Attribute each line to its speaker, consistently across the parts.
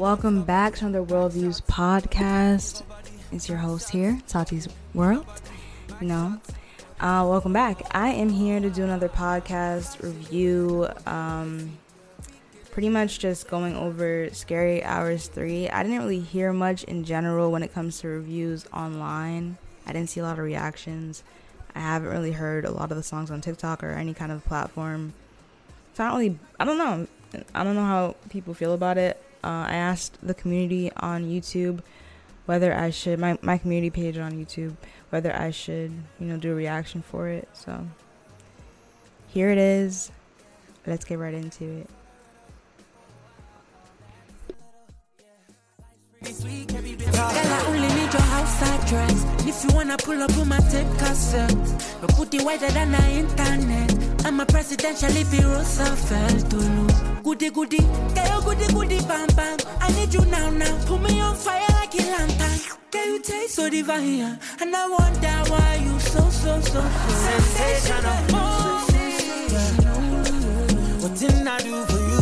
Speaker 1: Welcome back to another Worldviews podcast. It's your host here, Tati's World. You know, uh, welcome back. I am here to do another podcast review. Um, pretty much just going over Scary Hours 3. I didn't really hear much in general when it comes to reviews online. I didn't see a lot of reactions. I haven't really heard a lot of the songs on TikTok or any kind of platform. So I don't really, I don't know. I don't know how people feel about it. Uh, I asked the community on YouTube whether I should my my community page on YouTube whether I should you know do a reaction for it. So here it is. Let's get right into it.
Speaker 2: If you wanna pull up on my tape cassette, your booty wider than the internet. I'm a presidential if you Roosevelt. Goody goody, girl, goody goody, bam bam. I need you now now. Put me on fire like a lantern. Girl, you taste so divine, and I wonder why you so so so so sensational.
Speaker 3: What didn't I do for you,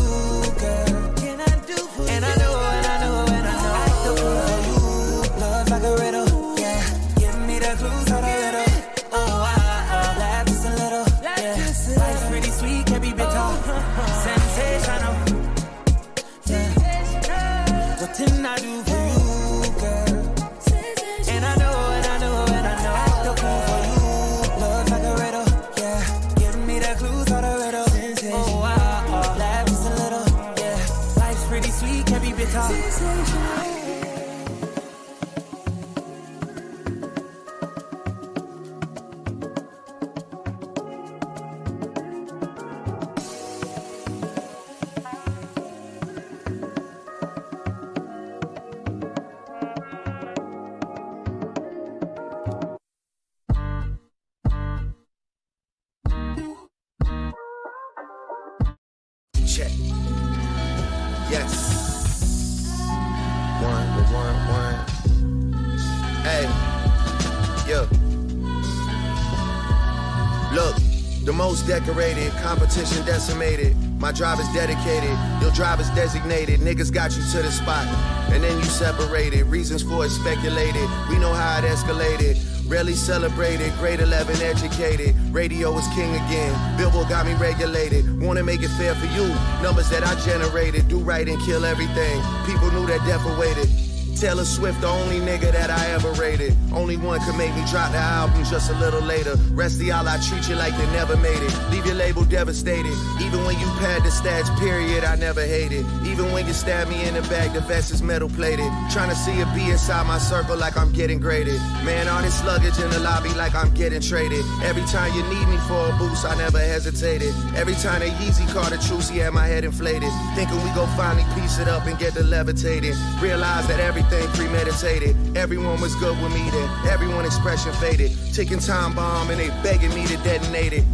Speaker 4: decorated, competition decimated. My drive is dedicated, your drive is designated. Niggas got you to the spot, and then you separated. Reasons for it speculated. We know how it escalated. Rarely celebrated, grade 11 educated. Radio is king again. Billboard got me regulated. Wanna make it fair for you. Numbers that I generated. Do right and kill everything. People knew that death awaited. Taylor Swift, the only nigga that I ever rated. Only one could make me drop the album just a little later. Rest of y'all, I treat you like you never made it. Leave your label devastated. Even when you pad the stats, period, I never hated. Even when you stab me in the back, the vest is metal plated. Trying to see a B inside my circle like I'm getting graded. Man, all this luggage in the lobby like I'm getting traded. Every time you need me for a boost, I never hesitated. Every time the Yeezy caught a truce, he had my head inflated. Thinking we go finally piece it up and get the levitated. Realize that everything premeditated. Everyone was good with me then. Everyone expression faded. Ticking time bomb and they begging me to detonate it.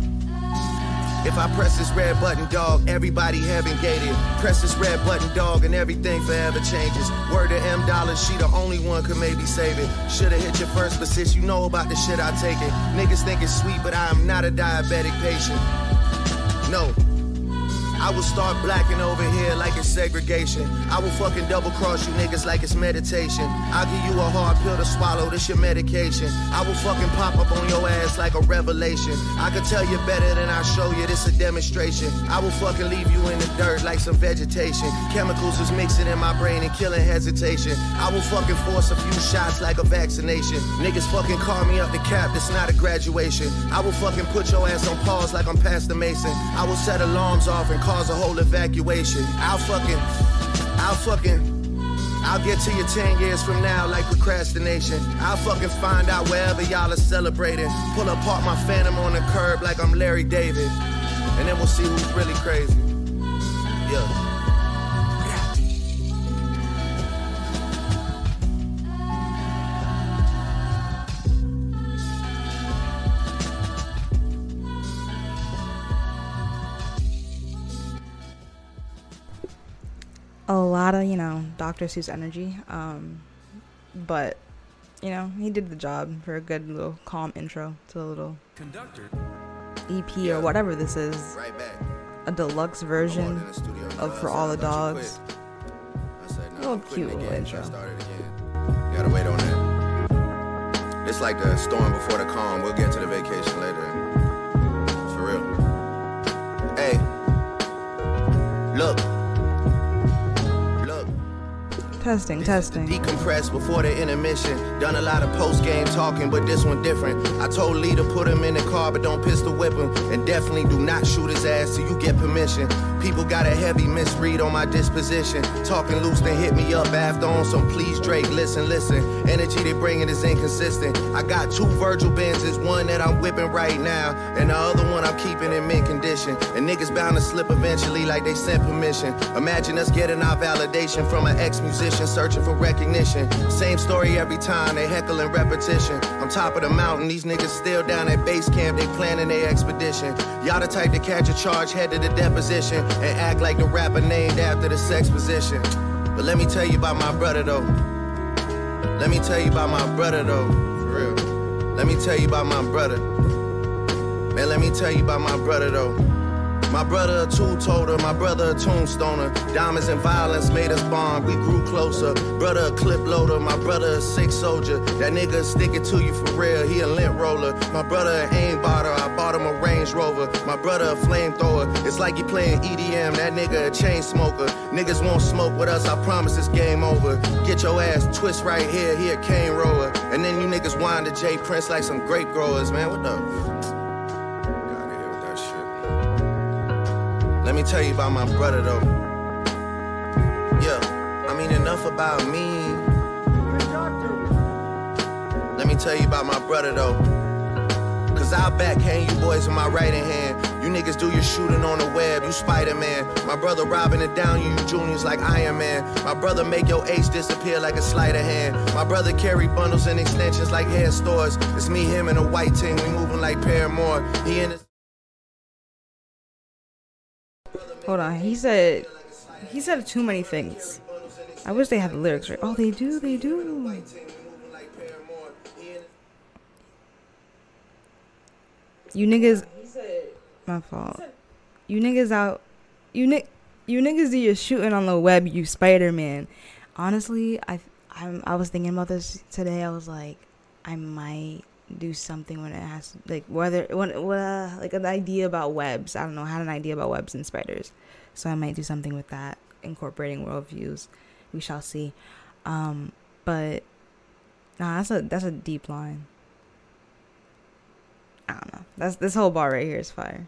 Speaker 4: If I press this red button, dog, everybody heaven gated. Press this red button, dog, and everything forever changes. Word to M Dollar, she the only one could maybe save it. Shoulda hit you first, but since you know about the shit, I take it. Niggas think it's sweet, but I am not a diabetic patient. No. I will start blacking over here like it's segregation. I will fucking double cross you niggas like it's meditation. I'll give you a hard pill to swallow, this your medication. I will fucking pop up on your ass like a revelation. I could tell you better than I show you, this a demonstration. I will fucking leave you in the dirt like some vegetation. Chemicals is mixing in my brain and killing hesitation. I will fucking force a few shots like a vaccination. Niggas fucking call me up the cap, this not a graduation. I will fucking put your ass on pause like I'm Pastor Mason. I will set alarms off and cause a whole evacuation. I'll fucking, I'll fucking, I'll get to you 10 years from now like procrastination. I'll fucking find out wherever y'all are celebrating. Pull apart my phantom on the curb like I'm Larry David. And then we'll see who's really crazy. Yeah.
Speaker 1: Lot of you know Dr. Seuss energy, um, but you know he did the job for a good little calm intro to a little
Speaker 5: Conductor.
Speaker 1: EP or whatever this is,
Speaker 4: Right back.
Speaker 1: a deluxe version
Speaker 4: walked in the studio and
Speaker 1: of For All the Dogs.
Speaker 4: quit. I
Speaker 1: A little cute little intro.
Speaker 4: try to start it again. You gotta wait on that. It's like the storm before the calm. We'll get to the vacation later. For real. Hey. Look. Look.
Speaker 1: Testing, testing.
Speaker 4: Decompress before the intermission. Done a lot of post game talking, but this one different. I told Lee to put him in the car, but don't pistol whip him. And definitely do not shoot his ass till you get permission. People got a heavy misread on my disposition. Talking loose, they hit me up after on some please Drake. Listen, listen. Energy they bringing is inconsistent. I got two Virgil Benzes, one that I'm whipping right now, and the other one I'm keeping in mint condition. And niggas bound to slip eventually, like they sent permission. Imagine us getting our validation from an ex-musician searching for recognition. Same story every time, they heckling repetition. I'm top of the mountain, these niggas still down at base camp, they planning their expedition. Y'all the type to catch a charge, head to the deposition, and act like the rapper named after the sex position. But let me tell you about my brother though. Let me tell you about my brother though, for real. Let me tell you about my brother. Man, let me tell you about my brother though. My brother a two-toter, my brother a tombstoner. Diamonds and violence made us bond, we grew closer. Brother a clip loader, my brother a sick soldier. That nigga stick it to you for real, he a lint roller. My brother an aim botter, I bought him a Range Rover. My brother a flamethrower, it's like he playing EDM, that nigga a chain smoker. Niggas won't smoke with us, I promise it's game over. Get your ass twist right here, he a cane roller. And then you niggas wind to J Prince like some grape growers, man, what the? Let me tell you about my brother though. Yeah, I mean enough about me. Let me tell you about my brother though. Cause I'll backhand you boys with my right hand. You niggas do your shooting on the web, you Spider-Man. My brother robbing it down, you juniors like Iron Man. My brother make your ace disappear like a sleight of hand. My brother carry bundles and extensions like hair stores. It's me, him, and a white team, we moving like Paramore. He in his
Speaker 1: Hold on. He said he said too many things. I wish they had the lyrics right. Oh, they do. They do. You niggas. My fault. You niggas out. You ni- You niggas do your shooting on the web. You Spider Man. Honestly, I I'm, I was thinking about this today. I was like, I might do something when it has like whether when uh, like an idea about webs. I don't know. I had an idea about webs and spiders, so I might do something with that, incorporating worldviews. We shall see. Um, but nah, that's a that's a deep line. I don't know. That's this whole bar right here is fire.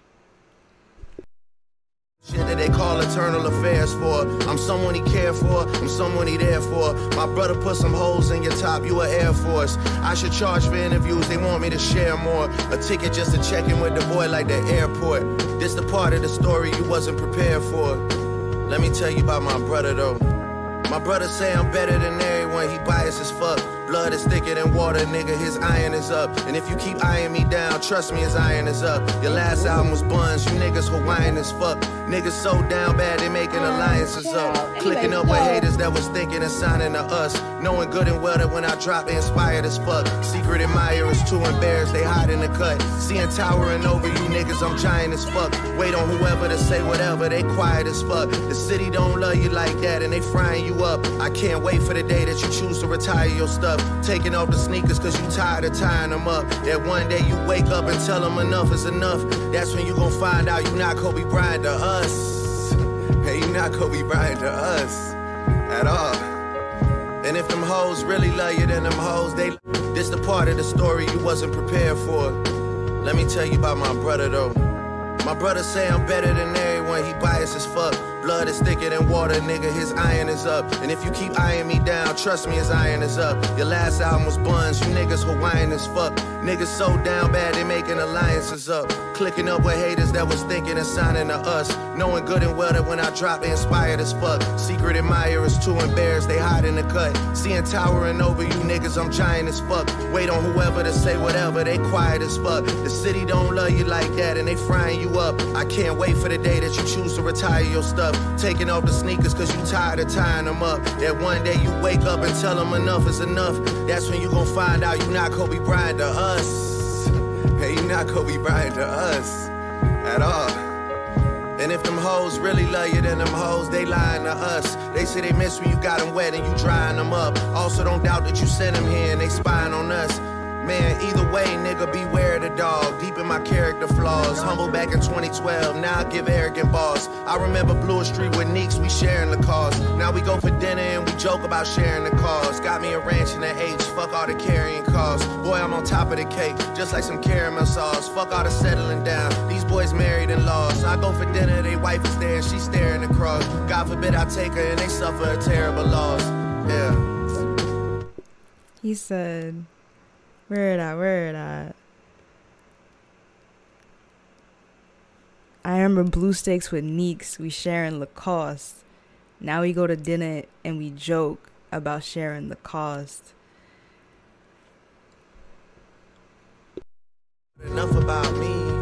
Speaker 4: Shit that they call internal affairs for. I'm someone he care for. I'm someone he there for. My brother put some holes in your top. You a Air Force. I should charge for interviews. They want me to share more. A ticket just to check in with the boy like the airport. This the part of the story you wasn't prepared for. Let me tell you about my brother though. My brother say I'm better than everyone. He biased as fuck. Blood is thicker than water, nigga. His iron is up. And if you keep eyeing me down, trust me, his iron is up. Your last album was buns. You niggas Hawaiian as fuck. Niggas so down bad they making alliances up. Clicking up with haters that was thinking and signing to us. Knowing good and well that when I drop, they inspired as fuck. Secret admirers too embarrassed, they hide in the cut. Seeing towering over you niggas, I'm giant as fuck. Wait on whoever to say whatever, they quiet as fuck. The city don't love you like that and they frying you up. I can't wait for the day that you choose to retire your stuff. Taking off the sneakers cause you tired of tying them up. That one day you wake up and tell them enough is enough. That's when you gon' find out you not Kobe Bryant to us. Hey, you not Kobe Bryant to us at all. And if them hoes really love you, then them hoes, they. This the part of the story you wasn't prepared for. Let me tell you about my brother though. My brother say I'm better than everyone, he biased as fuck. Blood is thicker than water, nigga, his iron is up. And if you keep eyeing me down, trust me, his iron is up. Your last album was buns, you niggas Hawaiian as fuck. Niggas so down bad, they making alliances up. Clicking up with haters that was thinking and signing to us. Knowing good and well that when I drop, they inspired as fuck. Secret admirers too embarrassed, they hide in the cut. Seeing towering over you niggas, I'm giant as fuck. Wait on whoever to say whatever, they quiet as fuck. The city don't love you like that and they frying you up. I can't wait for the day that you choose to retire your stuff. Taking off the sneakers cause you tired of tying them up. That one day you wake up and tell them enough is enough. That's when you gon' find out you not Kobe Bryant to us. Hey, you not Kobe Bryant to us at all. And if them hoes really love you, then them hoes, they lying to us. They say they miss when you got them wet and you drying them up. Also, don't doubt that you sent them here and they spying on us. Man, either way, nigga, beware the dog. Deep in my character flaws. Humble back in 2012, now I give arrogant balls. I remember Bloor Street with Neeks, we sharing the cause. Now we go for dinner and we joke about sharing the cause. Got me a ranch in the H, fuck all the carrying costs. Boy, I'm on top of the cake, just like some caramel sauce. Fuck all the settling down. These boys married and lost. I go for dinner, they wife is there she staring across. God forbid I take her and they suffer a terrible loss. Yeah.
Speaker 1: He said, Where it at? Where it at? I remember blue steaks with Neeks, we sharing cost. Now we go to dinner and we joke about sharing the cost.
Speaker 4: Enough about me.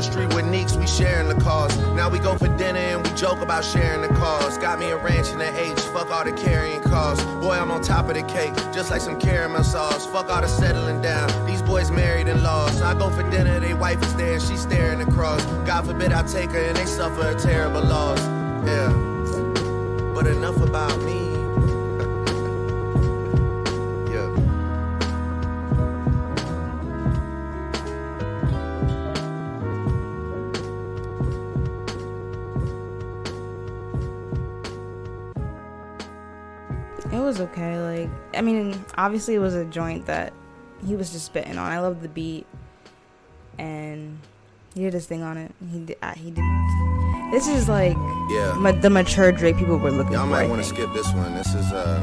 Speaker 4: Street with Neeks, we sharing the cost. Now we go for dinner joke about sharing the cost. Got me a ranch in the H, fuck all the carrying costs. Boy, I'm on top of the cake, just like some caramel sauce. Fuck all the settling down. These boys married and lost. I go for dinner, they wife is there she's she staring across. God forbid I take her and they suffer a terrible loss. Yeah. But enough about me.
Speaker 1: Was okay. Like, I mean, obviously it was a joint that he was just spitting on. I love the beat, and he did his thing on it. He did. Uh, he did. This is like
Speaker 4: Yeah.
Speaker 1: ma- the mature Drake people were looking
Speaker 4: Y'all
Speaker 1: for.
Speaker 4: might want to skip this one. This is uh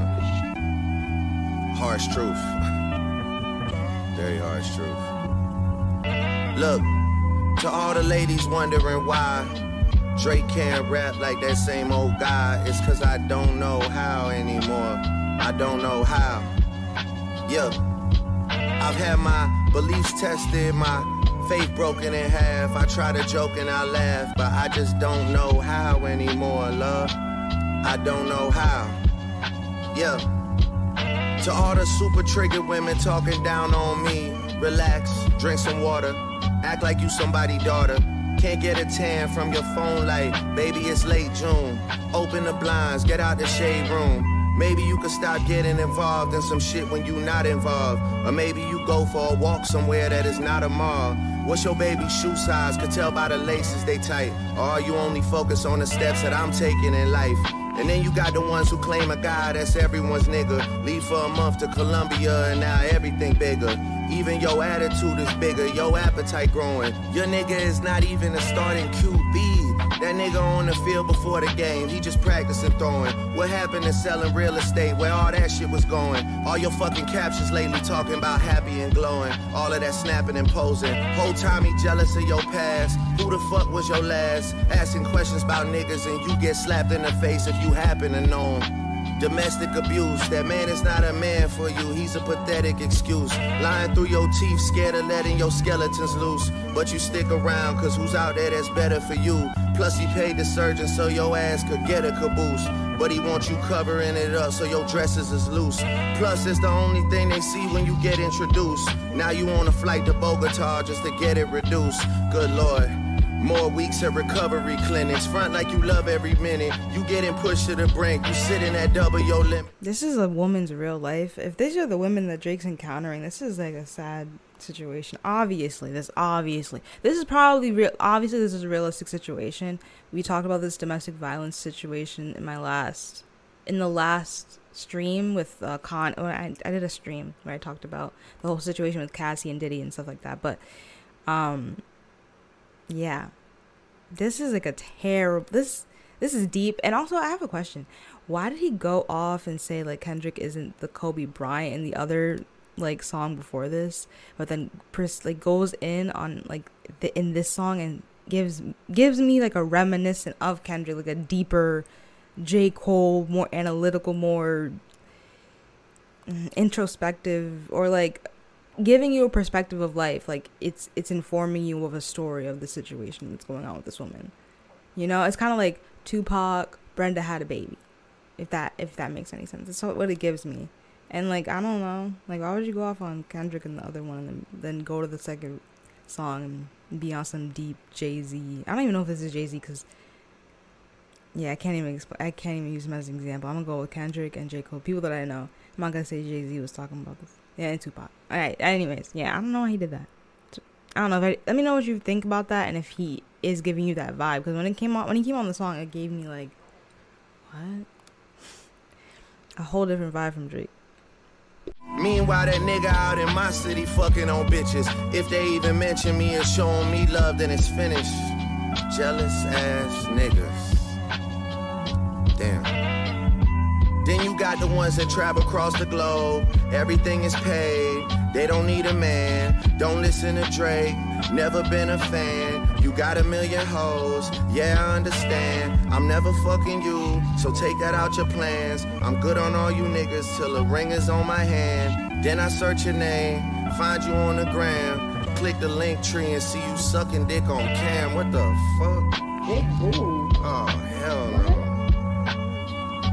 Speaker 4: harsh truth. Very harsh truth. Look, to all the ladies wondering why Drake can't rap like that same old guy, it's cause I don't know how anymore. I don't know how. Yeah. I've had my beliefs tested, my faith broken in half. I try to joke and I laugh, but I just don't know how anymore, love. I don't know how. Yeah. To all the super triggered women talking down on me, relax, drink some water, act like you somebody daughter. Can't get a tan from your phone light, baby, it's late June. Open the blinds, get out the shade room. Maybe you could stop getting involved in some shit when you not involved. Or maybe you go for a walk somewhere that is not a mall. What's your baby shoe size? Could tell by the laces they tight. Or you only focus on the steps that I'm taking in life? And then you got the ones who claim a guy that's everyone's nigga. Leave for a month to Colombia and now everything bigger. Even your attitude is bigger, your appetite growing. Your nigga is not even a starting QB. That nigga on the field before the game, he just practicing throwing. What happened to selling real estate, where all that shit was going? All your fucking captions lately talking about happy and glowing. All of that snapping and posing. Whole time he jealous of your past. Who the fuck was your last? Asking questions about niggas and you get slapped in the face if you happen to know him. Domestic abuse, that man is not a man for you, he's a pathetic excuse. Lying through your teeth, scared of letting your skeletons loose. But you stick around, cause who's out there that's better for you? Plus, he paid the surgeon so your ass could get a caboose. But he wants you covering it up so your dresses is loose. Plus, it's the only thing they see when you get introduced. Now you on a flight to Bogota just to get it reduced. Good lord. More weeks at recovery clinics. Front like you love every minute. You getting pushed to the brink. You sitting at double your limit.
Speaker 1: This is a woman's real life. If these are the women that Drake's encountering, this is like a sad situation. Obviously, this obviously this is probably real. Obviously, this is a realistic situation. We talked about this domestic violence situation in my last, in the last stream with uh, Con. Or I I did a stream where I talked about the whole situation with Cassie and Diddy and stuff like that. But, um, yeah, this is like a terrible. This this is deep. And also, I have a question. Why did he go off and say like Kendrick isn't the Kobe Bryant in the other like song before this, but then Chris like goes in on like the, in this song and gives gives me like a reminiscent of Kendrick, like a deeper J Cole, more analytical, more mm, introspective, or like giving you a perspective of life. Like it's it's informing you of a story of the situation that's going on with this woman. You know, it's kind of like Tupac, Brenda had a baby. If that if that makes any sense, that's what it gives me. And like I don't know, like why would you go off on Kendrick and the other one, and then then go to the second song and be on some deep Jay Z. I don't even know if this is Jay Z because yeah, I can't even explain. I can't even use him as an example. I'm gonna go with Kendrick and J Cole, people that I know. I'm not gonna say Jay Z was talking about this. Yeah, and Tupac. All right. Anyways, yeah, I don't know why he did that. I don't know. If I, let me know what you think about that, and if he is giving you that vibe. Because when it came on, when he came on the song, it gave me like, what? A whole different vibe from Drake.
Speaker 4: Meanwhile, that nigga out in my city fucking on bitches. If they even mention me and showing me love, then it's finished. Jealous ass niggas. Damn. Then you got the ones that travel across the globe. Everything is paid. They don't need a man. Don't listen to Drake. Never been a fan. You got a million hoes. Yeah, I understand. I'm never fucking you. So take that out your plans. I'm good on all you niggas till a ring is on my hand. Then I search your name. Find you on the gram. Click the link tree and see you sucking dick on cam. What the fuck? Oh, hell no.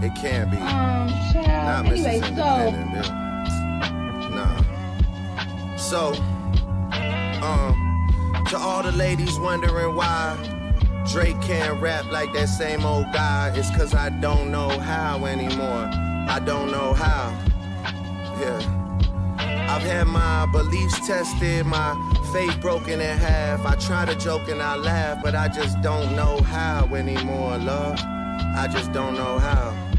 Speaker 4: It can't be.
Speaker 5: Um, child.
Speaker 4: Mrs.
Speaker 5: Anyway, so.
Speaker 4: Nah. So, um, to all the ladies wondering why Drake can't rap like that same old guy, it's cause I don't know how anymore. I don't know how. Yeah. I've had my beliefs tested, my faith broken in half. I try to joke and I laugh, but I just don't know how anymore, love. I just don't know how.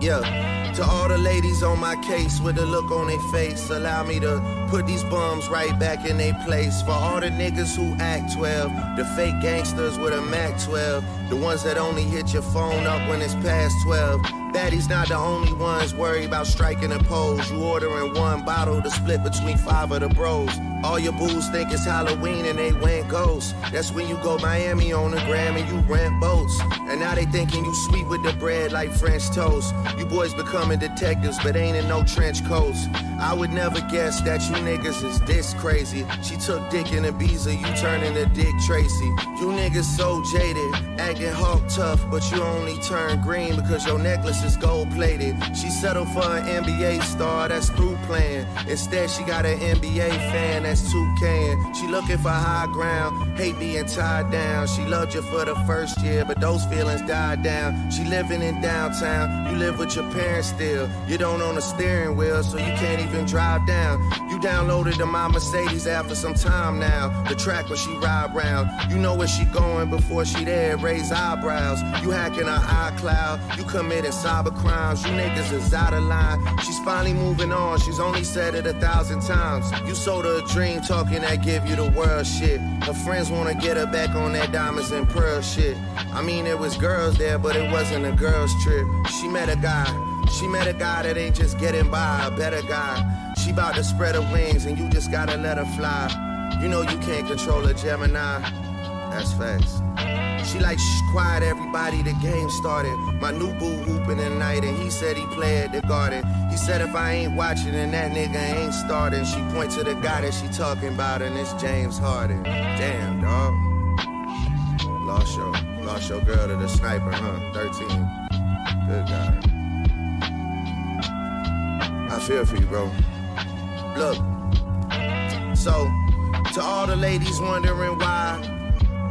Speaker 4: Yeah, to all the ladies on my case with a look on their face, allow me to put these bums right back in their place. For all the niggas who act 12, the fake gangsters with a Mac 12, the ones that only hit your phone up when it's past 12. Baddies not the only ones worried about striking a pose. You ordering one bottle to split between five of the bros. All your booze think it's Halloween and they went ghost. That's when you go Miami on the gram and you rent boats. And now they thinking you sweet with the bread like French toast. You boys becoming detectives, but ain't in no trench coats. I would never guess that you niggas is this crazy. She took Dick in Ibiza, you turning to Dick Tracy. You niggas so jaded, acting hawk tough, but you only turn green because your necklace is gold plated. She settled for an NBA star that's through playing. Instead, she got an NBA fan that's too can. She looking for high ground, hate being tied down. She loved you for the first year, but those feelings died down. She living in downtown, you live with your parents still. You don't own a steering wheel, so you can't even drive down. You downloaded the my Mercedes after some time now. The track where she ride round. You know where she going before she there, raise eyebrows. You hacking her iCloud, you committing cyber crimes. You niggas is out of line. She's finally moving on, she's only said it a thousand times. You sold her a dream talking that give you the world shit. Her friends wanna get her back on that diamonds and pearl shit. I mean, it was girls there, but it wasn't a girl's trip. She met a guy. She met a guy that ain't just getting by, a better guy. She to spread her wings and you just gotta let her fly. You know you can't control a Gemini. That's facts. She like, shh, quiet everybody, the game started. My new boo hooping at night and he said he play at the garden. He said if I ain't watching and that nigga ain't starting. She point to the guy that she talking about and it's James Harden. Damn, dog. Lost your, lost your girl to the sniper, huh? 13. Good God. I feel for you, bro. Look, so to all the ladies wondering why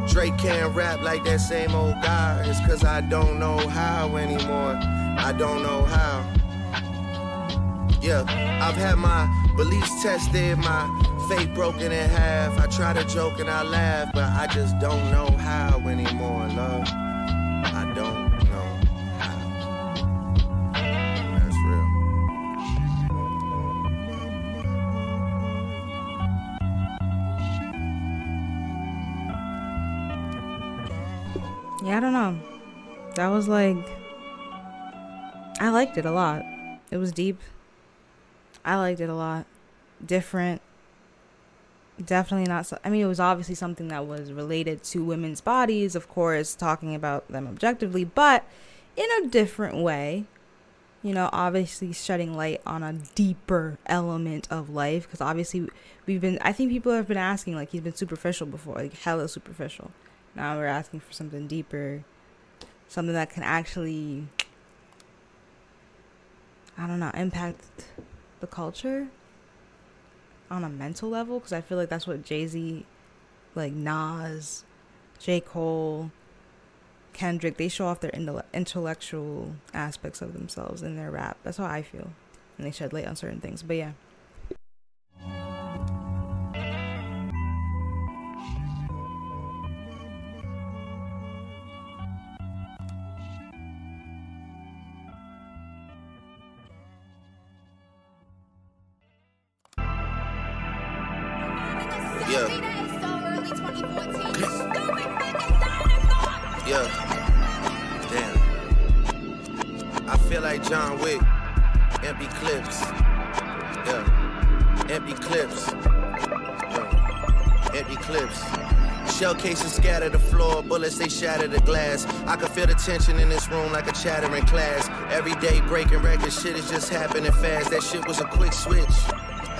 Speaker 4: Drake can't rap like that same old guy, it's cause I don't know how anymore. I don't know how. Yeah, I've had my beliefs tested, my faith broken in half. I try to joke and I laugh, but I just don't know how anymore, love.
Speaker 1: Yeah, I don't know. That was like I liked it a lot. It was deep. I liked it a lot. Different. Definitely not so I mean it was obviously something that was related to women's bodies, of course, talking about them objectively, but in a different way. You know, obviously shedding light on a deeper element of life because obviously we've been I think people have been asking like he's been superficial before, like hella superficial. Now we're asking for something deeper, something that can actually, I don't know, impact the culture. on a mental level because I feel like that's what Jay Z, like Nas, J Cole, Kendrick, they show off their intellectual aspects of themselves in their rap. That's how I feel, and they shed light on certain things. But yeah.
Speaker 4: Cases scatter the floor, bullets they shatter the glass. I can feel the tension in this room like a chattering class. Every day breaking records, shit is just happening fast. That shit was a quick switch.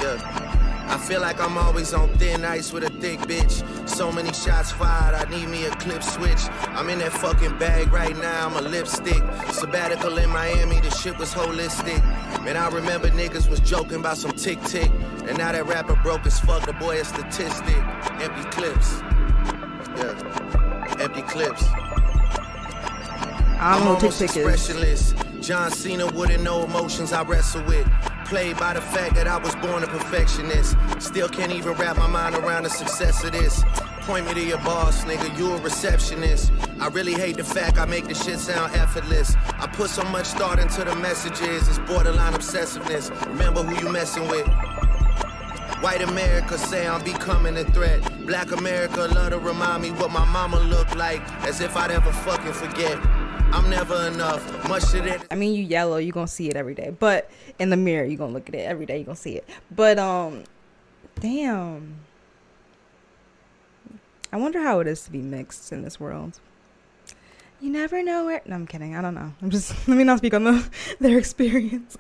Speaker 4: Yeah. I feel like I'm always on thin ice with a thick bitch. So many shots fired, I need me a clip switch. I'm in that fucking bag right now, I'm a lipstick. Sabbatical in Miami, the shit was holistic. Man, I remember niggas was joking about some tick tick. And now that rapper broke as fuck, the boy a statistic. Empty clips. Yeah. Empty clips.
Speaker 1: I don't know what expressionless.
Speaker 4: John Cena wouldn't know emotions I wrestle with. Played by the fact that I was born a perfectionist. Still can't even wrap my mind around the success of this. Point me to your boss, nigga, you a receptionist. I really hate the fact I make the shit sound effortless. I put so much thought into the messages, it's borderline obsessiveness. Remember who you messing with. White America say I'm becoming a threat. Black America love to remind me what my mama looked like, as if I'd ever fucking forget. I'm never enough. Much to that.
Speaker 1: I mean, you yellow, you gonna see it every day. But in the mirror, you gonna look at it every day. You gonna see it. But um, damn. I wonder how it is to be mixed in this world. You never know where. No, I'm kidding. I don't know. I'm just let me not speak on the their experience.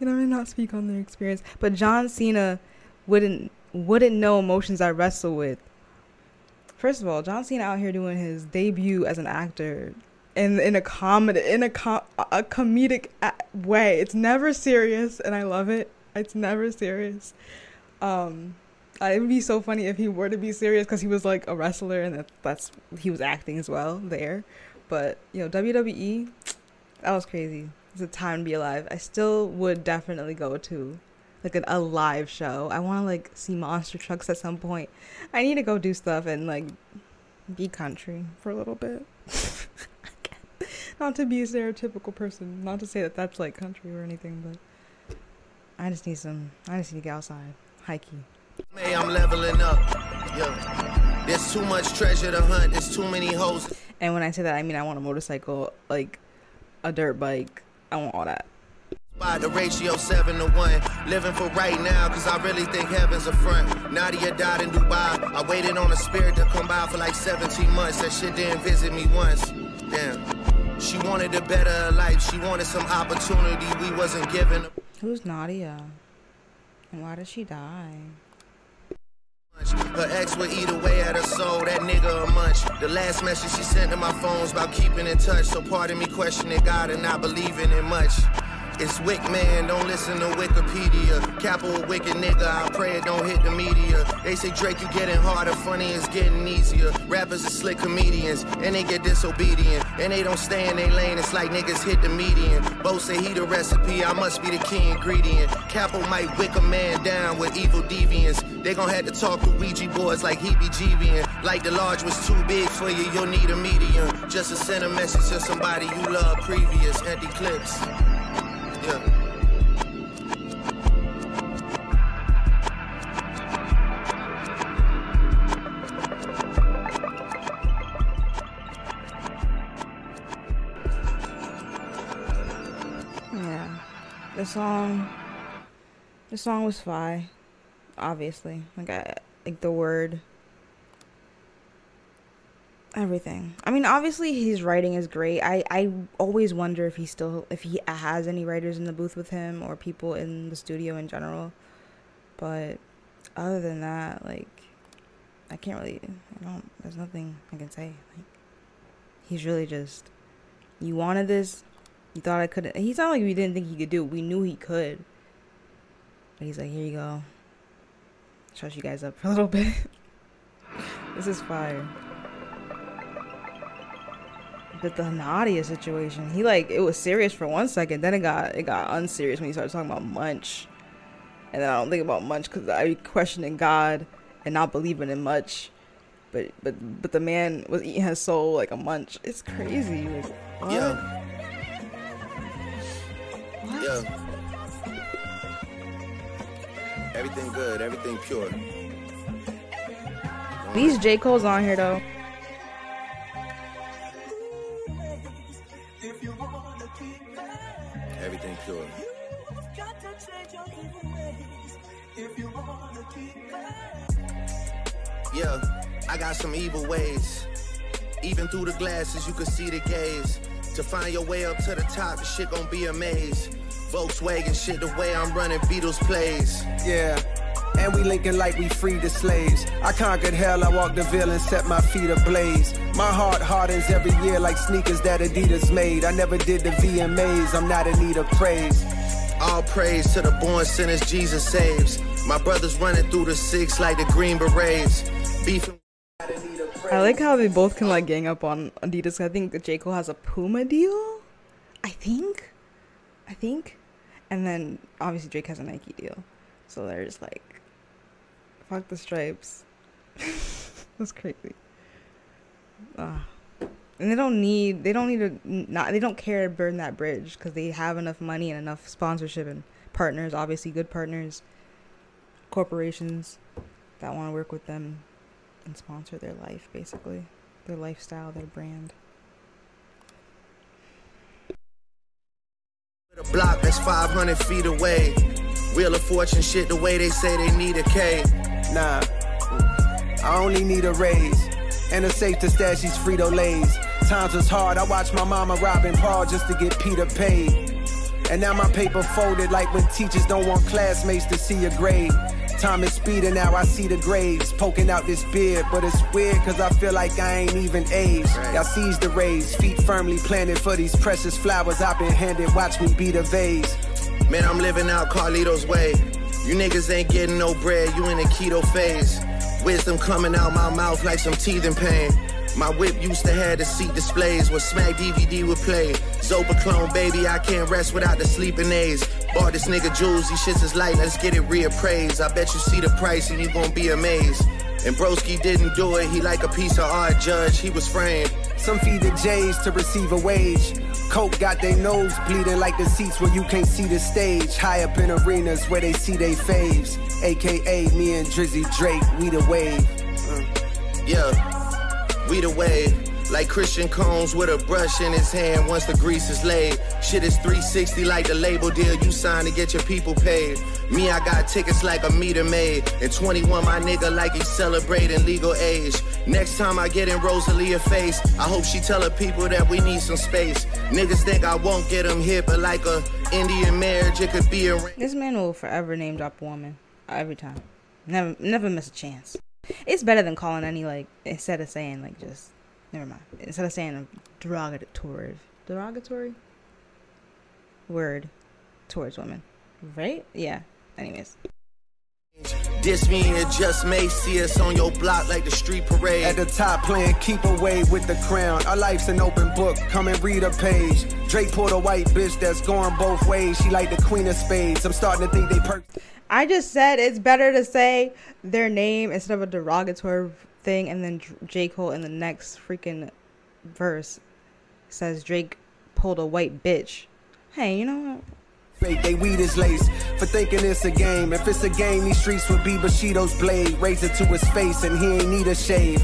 Speaker 1: You know, let me not speak on their experience. But John Cena wouldn't wouldn't know emotions I wrestle with. First of all, John Cena out here doing his debut as an actor in in a comedy in a com- a comedic way. It's never serious, and I love it. It's never serious. Um, it would be so funny if he were to be serious because he was like a wrestler and that, that's he was acting as well there. But you know, WWE, that was crazy. It's a time to be alive. I still would definitely go to like a, a live show. I want to like see monster trucks at some point. I need to go do stuff and like be country for a little bit. not to be a stereotypical person, not to say that that's like country or anything, but I just need some. I just need to get outside, hiking.
Speaker 4: Hey, I'm leveling up. Yo, there's too much treasure to hunt. There's too many hoes.
Speaker 1: And when I say that, I mean I want a motorcycle, like a dirt bike. I want all that.
Speaker 4: By the ratio 7 to 1. Living for right now, cause I really think heaven's a front. Nadia died in Dubai. I waited on a spirit to come by for like 17 months. That shit didn't visit me once. Damn. She wanted a better life. She wanted some opportunity we wasn't given.
Speaker 1: Who's Nadia? And why did she die?
Speaker 4: Her ex would eat away at her soul, that nigga a munch. The last message she sent to my phone's about keeping in touch. So pardon me questioning God and not believing in much. It's Wick Man, don't listen to Wikipedia. Capital wicked nigga, I pray it don't hit the media. They say Drake, you getting harder, funny is getting easier. Rappers are slick comedians, and they get disobedient. And they don't stay in their lane, it's like niggas hit the median. Both say he the recipe, I must be the key ingredient. Capo might wick a man down with evil deviants. They gon' have to talk to Ouija boards like he be GBing. Like the large was too big for you, you'll need a medium. Just to send a message to somebody you love previous. Empty clips. Yeah.
Speaker 1: The song the song was fine. Obviously. Like I like the word everything. I mean, obviously his writing is great. I I always wonder if he still if he has any writers in the booth with him or people in the studio in general. But other than that, like I can't really I don't there's nothing I can say. Like he's really just you wanted this, you thought I couldn't. He's not like we didn't think he could do it. We knew he could. But he's like, "Here you go." Trust you guys up for a little bit. this is fire. But the Nadia situation, he like it was serious for one second, then it got it got unserious when he started talking about Munch, and then I don't think about Munch because I be questioning God and not believing in much, but but but the man was eating his soul like a munch. It's crazy. Like, what?
Speaker 4: Yeah.
Speaker 1: What?
Speaker 4: Yeah. Everything good, everything pure.
Speaker 1: These J Cole's on here though.
Speaker 4: Yeah, I got some evil ways. Even through the glasses, you can see the gaze. To find your way up to the top, the shit gon' be a maze. Volkswagen shit, the way I'm running Beetles plays.
Speaker 5: Yeah. And we linking like we freed the slaves. I conquered hell, I walked the veil and set my feet ablaze. My heart hardens every year like sneakers that Adidas made. I never did the VMAs, I'm not in need of praise.
Speaker 4: All praise to the born sinners Jesus saves. My brothers running through the six like the Green Berets. Beefing.
Speaker 1: I like how they both can like gang up on Adidas. I think J Cole has a Puma deal. I think, I think, and then obviously Drake has a Nike deal. So they're just like, fuck the stripes. That's crazy. And they don't need they don't need to not they don't care to burn that bridge because they have enough money and enough sponsorship and partners, obviously good partners, corporations that want to work with them and sponsor their life, basically, their lifestyle, their brand.
Speaker 4: A block that's 500 feet away. Wheel of Fortune shit the way they say they need a K.
Speaker 5: Nah, I only need a raise and a safe to stash these Frito Lays. Times was hard, I watched my mama robbing Paul just to get Peter paid. And now my paper folded like when teachers don't want classmates to see your grade. Time is speeding now, I see the graves poking out this beard. But it's weird cause I feel like I ain't even aged. Y'all seize the rays, feet firmly planted for these precious flowers I've been handed. Watch me beat a vase.
Speaker 4: Man, I'm living out Carlito's way. You niggas ain't getting no bread, you in a keto phase. Wisdom coming out my mouth like some teething pain. My whip used to have the seat displays where Smack DVD would play. Zopiclone, baby, I can't rest without the sleeping aids. Bought this nigga jewels, shits is light, let's get it reappraised. I bet you see the price and you gon' be amazed. And Broski didn't do it, he like a piece of art, judge, he was framed.
Speaker 5: Some feed the J's to receive a wage. Coke got their nose bleeding like the seats where you can't see the stage. High up in arenas where they see they faves. AKA me and Drizzy Drake, we the wave. Mm.
Speaker 4: Yeah, we the wave. Like Christian Combs with a brush in his hand once the grease is laid. Shit is 360 like the label deal you signed to get your people paid. Me, I got tickets like a meter maid. And 21, my nigga, like he's celebrating legal age. Next time I get in Rosalia face, I hope she tell her people that we need some space. Niggas think I won't get them hit, but like a Indian marriage, it could be a
Speaker 1: This man will forever name drop a woman every time. Never, never miss a chance. It's better than calling any like instead of saying like just never mind. Instead of saying a derogatory, derogatory word towards women, right? Yeah. Anyways,
Speaker 4: Diss me and just may see us on your block like the street parade.
Speaker 5: At the top playing keep away with the crown. Our life's an open book, come and read a page. Drake pulled a white bitch that's going both ways. She like the queen of spades. I'm starting to think they per-
Speaker 1: I just said it's better to say their name instead of a derogatory thing, and then J Cole in the next freaking verse says Drake pulled a white bitch. Hey, you know what?
Speaker 5: fake. They weed is lace for thinking it's a game. If it's a game, these streets would be Bushido's blade. Raise it to his face and he ain't need a shave.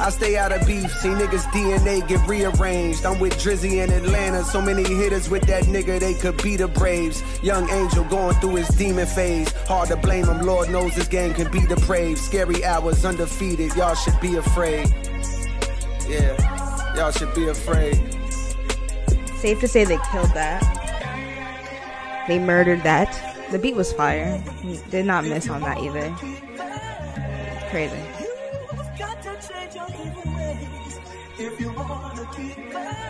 Speaker 5: I stay out of beef, see niggas DNA get rearranged. I'm with Drizzy in Atlanta, so many hitters with that nigga, they could be the Braves. Young Angel going through his demon phase. Hard to blame him, Lord knows this game can be depraved. Scary hours undefeated, y'all should be afraid. Yeah, y'all should be afraid.
Speaker 1: Safe to say they killed that. They murdered that. The beat was fire. Did not miss on that either. Crazy. if you wanna keep it.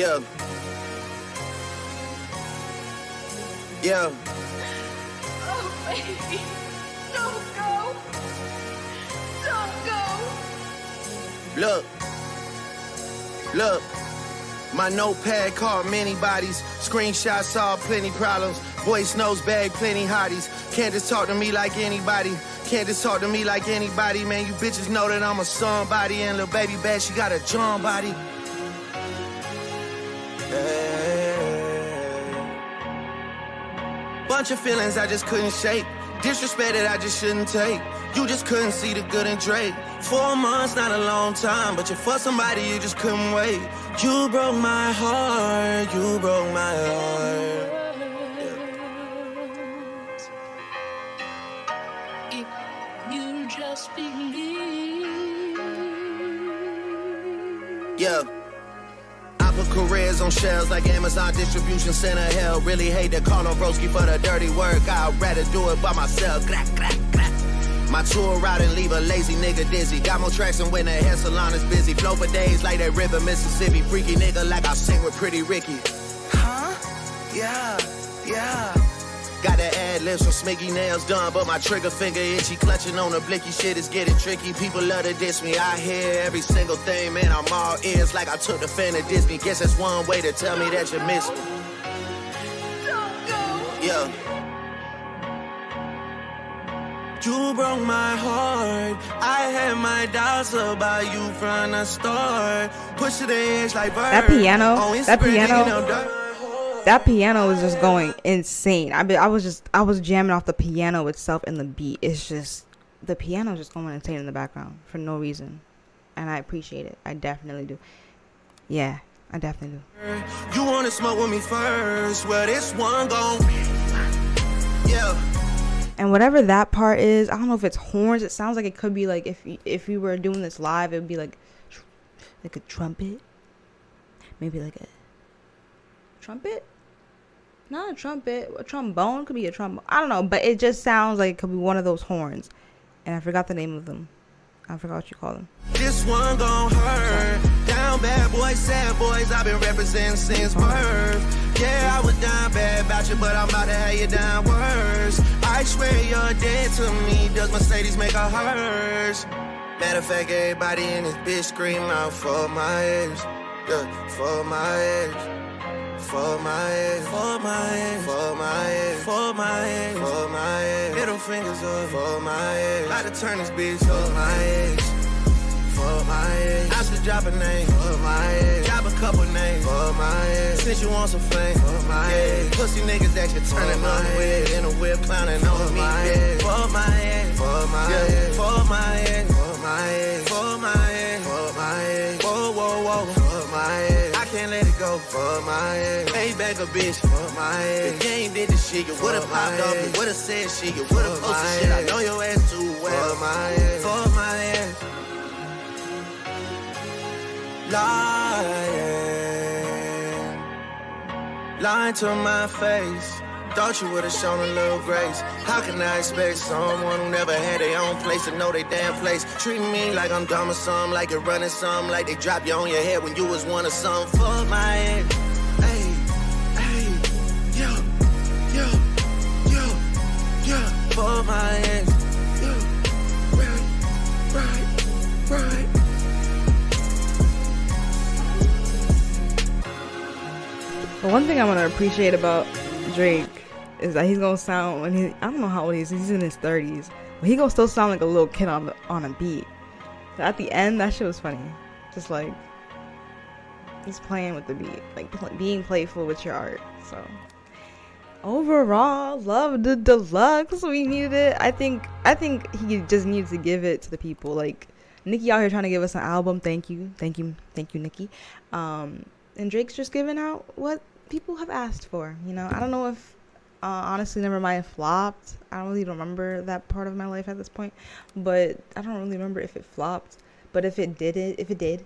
Speaker 4: Yeah. Yeah.
Speaker 6: Oh, baby. Don't go. Don't go.
Speaker 4: Look. Look. My notepad called many bodies. Screenshots saw plenty problems. Voice notes bag plenty hotties. Can't just talk to me like anybody. Can't just talk to me like anybody. Man, you bitches know that I'm a somebody. And little baby bad, she got a John body. Bunch of feelings I just couldn't shake. Disrespect that I just shouldn't take. You just couldn't see the good in Drake. Four months, not a long time, but you for somebody you just couldn't wait. You broke my heart, you broke my heart.
Speaker 6: If you just believe.
Speaker 4: Yeah. Careers on shelves like Amazon distribution center. Hell, really hate to call on Broski for the dirty work. I'd rather do it by myself. Clack, clack, clack. My tour out and leave a lazy nigga dizzy. Got more tracks than when the hair salon is busy. Flow for days like that river, Mississippi. Freaky nigga like I sing with Pretty Ricky.
Speaker 5: Huh? Yeah, yeah.
Speaker 4: Got the ad libs from Smiggy nails done, but my trigger finger itchy. Clutching on the blicky shit is getting tricky. People love to diss me. I hear every single thing, man. I'm all ears like I took the fan of Disney. Guess that's one way to tell me that you miss me. Yeah. You broke my heart. I had my doubts about you from the start. Push to the edge like
Speaker 1: That piano-
Speaker 4: On
Speaker 1: that piano-
Speaker 4: you know, dirt.
Speaker 1: That piano was just going insane. I be, I was just I was jamming off the piano itself and the beat. It's just the piano just going insane in the background for no reason, and I appreciate it. I definitely do. Yeah, I definitely do.
Speaker 4: You wanna smoke with me first? Well, this one gon' Yeah.
Speaker 1: And whatever that part is, I don't know if it's horns. It sounds like it could be like if if we were doing this live, it would be like like a trumpet, maybe like a trumpet. Not a trumpet, a trombone could be a trombone. I don't know, but it just sounds like it could be one of those horns. And I forgot the name of them. I forgot what you call them.
Speaker 4: This one gon' hurt. Down bad boys, sad boys, I've been representing since birth. Yeah, I was down bad about you, but I'm about to have you down worse. I swear you're dead to me. Does Mercedes make her hers? Matter of fact, everybody in this bitch scream out for my ex. Yeah, for my ex. For my ex. For my ex. For my ex. For my ex. For my ex. Middle fingers up. For my ex. About to turn this bitch for my ex. For my ex. I should drop a name. For my ex. Drop a couple names. For my ex. Since you want some fame. For my ex. Pussy niggas that you're turning on with. In a whip clowning on me. Yeah. For my ex. For my ex. For my ex. For my ex. For my ex. For my ex. Whoa, whoa, whoa. For my ex. I can't let it go. For my ex. Pay back a bitch. For my ex. The game did the shit, you would've popped up. You would've said shit. You would've posted shit. I know your ass too well. For my ex. For my ex. Lying, lying to my face. Thought you would've shown a little grace. How can I expect someone who never had their own place to know their damn place? Treating me like I'm dumb or something, like you're running something, like they drop you on your head when you was one of some. Fuck my ex. Hey, hey, yo, yo, yo, yo. Fuck my ex. Right, right,
Speaker 1: one thing I'm gonna appreciate about Drake is that he's gonna sound when he I don't know how old he is. He's in his 30s, but he gonna still sound like a little kid on the, on a beat. At the end, that shit was funny. Just like he's playing with the beat, like pl- being playful with your art. So overall, love the deluxe. We needed it. I think I think he just needs to give it to the people. Like Nicki out here trying to give us an album. Thank you, thank you, thank you, Nicki. Um, and Drake's just giving out what people have asked for. You know, I don't know if uh, honestly, never mind flopped. I don't really remember that part of my life at this point, but I don't really remember if it flopped. But if it did it, if it did,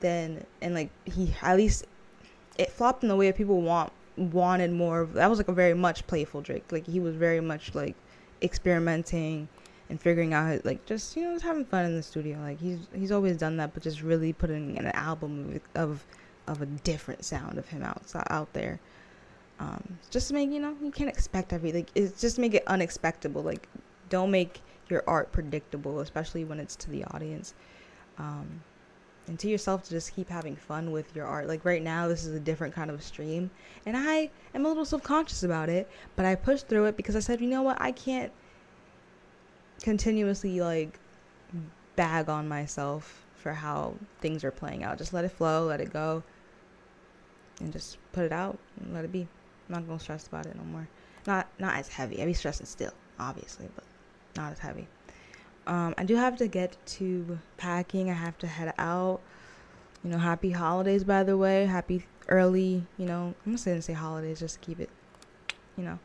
Speaker 1: then and like he at least it flopped in the way that people want wanted more. of That was like a very much playful Drake. Like he was very much like experimenting and figuring out like just you know just having fun in the studio. Like he's he's always done that, but just really putting an album of, of of a different sound of him out out there. Um, just make you know you can't expect everything. It's just make it unexpectable. Like don't make your art predictable, especially when it's to the audience. Um, and to yourself to just keep having fun with your art. Like right now, this is a different kind of stream, and I am a little self conscious about it, but I pushed through it because I said, you know what, I can't continuously like bag on myself for how things are playing out. Just let it flow, let it go, and just put it out and let it be. I'm not gonna stress about it no more. Not not as heavy. I be stressing still, obviously, but not as heavy. Um, I do have to get to packing. I have to head out. You know, happy holidays, by the way. Happy early, you know, I'm just gonna say holidays just to keep it, you know.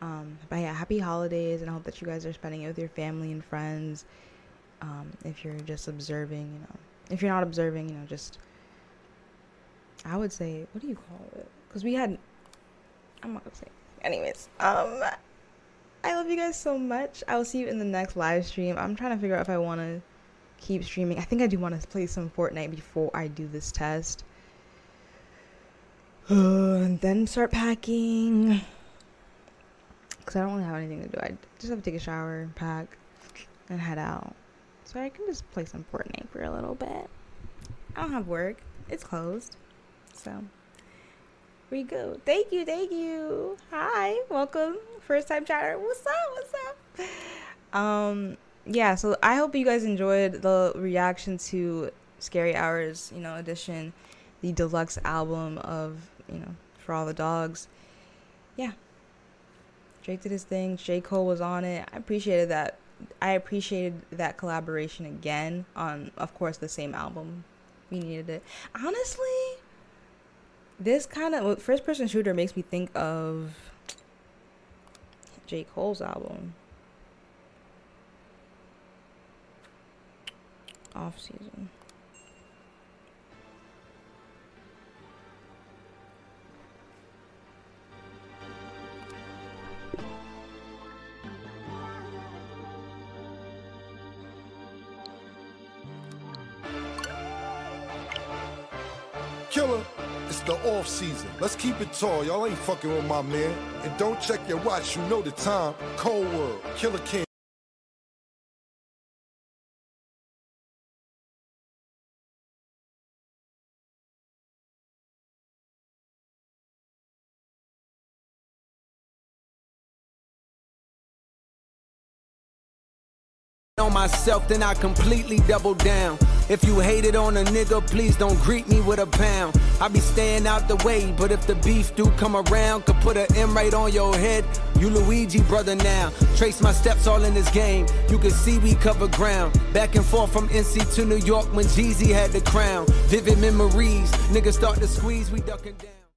Speaker 1: Um, but yeah, happy holidays, and I hope that you guys are spending it with your family and friends. Um, if you're just observing, you know, if you're not observing, you know, just I would say, what do you call it? Because we had, I'm not gonna say. Anyways, um, I love you guys so much. I will see you in the next live stream. I'm trying to figure out if I want to keep streaming. I think I do want to play some Fortnite before I do this test. And then start packing. Because I don't really have anything to do. I just have to take a shower, pack, and head out. So I can just play some Fortnite for a little bit. I don't have work. It's closed. So we go. Thank you, thank you. Hi, welcome. First time chatter. What's up? What's up? Um, yeah, so I hope you guys enjoyed the reaction to Scary Hours, you know, edition, the deluxe album of, you know, For All the Dogs. Yeah. Drake did his thing. J. Cole was on it. I appreciated that. I appreciated that collaboration again on, of course, the same album. We needed it. Honestly, this kind of first person shooter makes me think of J. Cole's album. Off season.
Speaker 7: Season. Let's keep it tall. Y'all ain't fucking with my man. And don't check your watch, you know the time. Cole World, Killer King.
Speaker 8: Myself, then I completely double down. If you hated on a nigga, please don't greet me with a pound. I be staying out the way, but if the beef do come around, could put an M right on your head. You Luigi brother now. Trace my steps all in this game. You can see we cover ground. Back and forth from NC to New York when Jeezy had the crown. Vivid memories, niggas start to squeeze, we ducking down.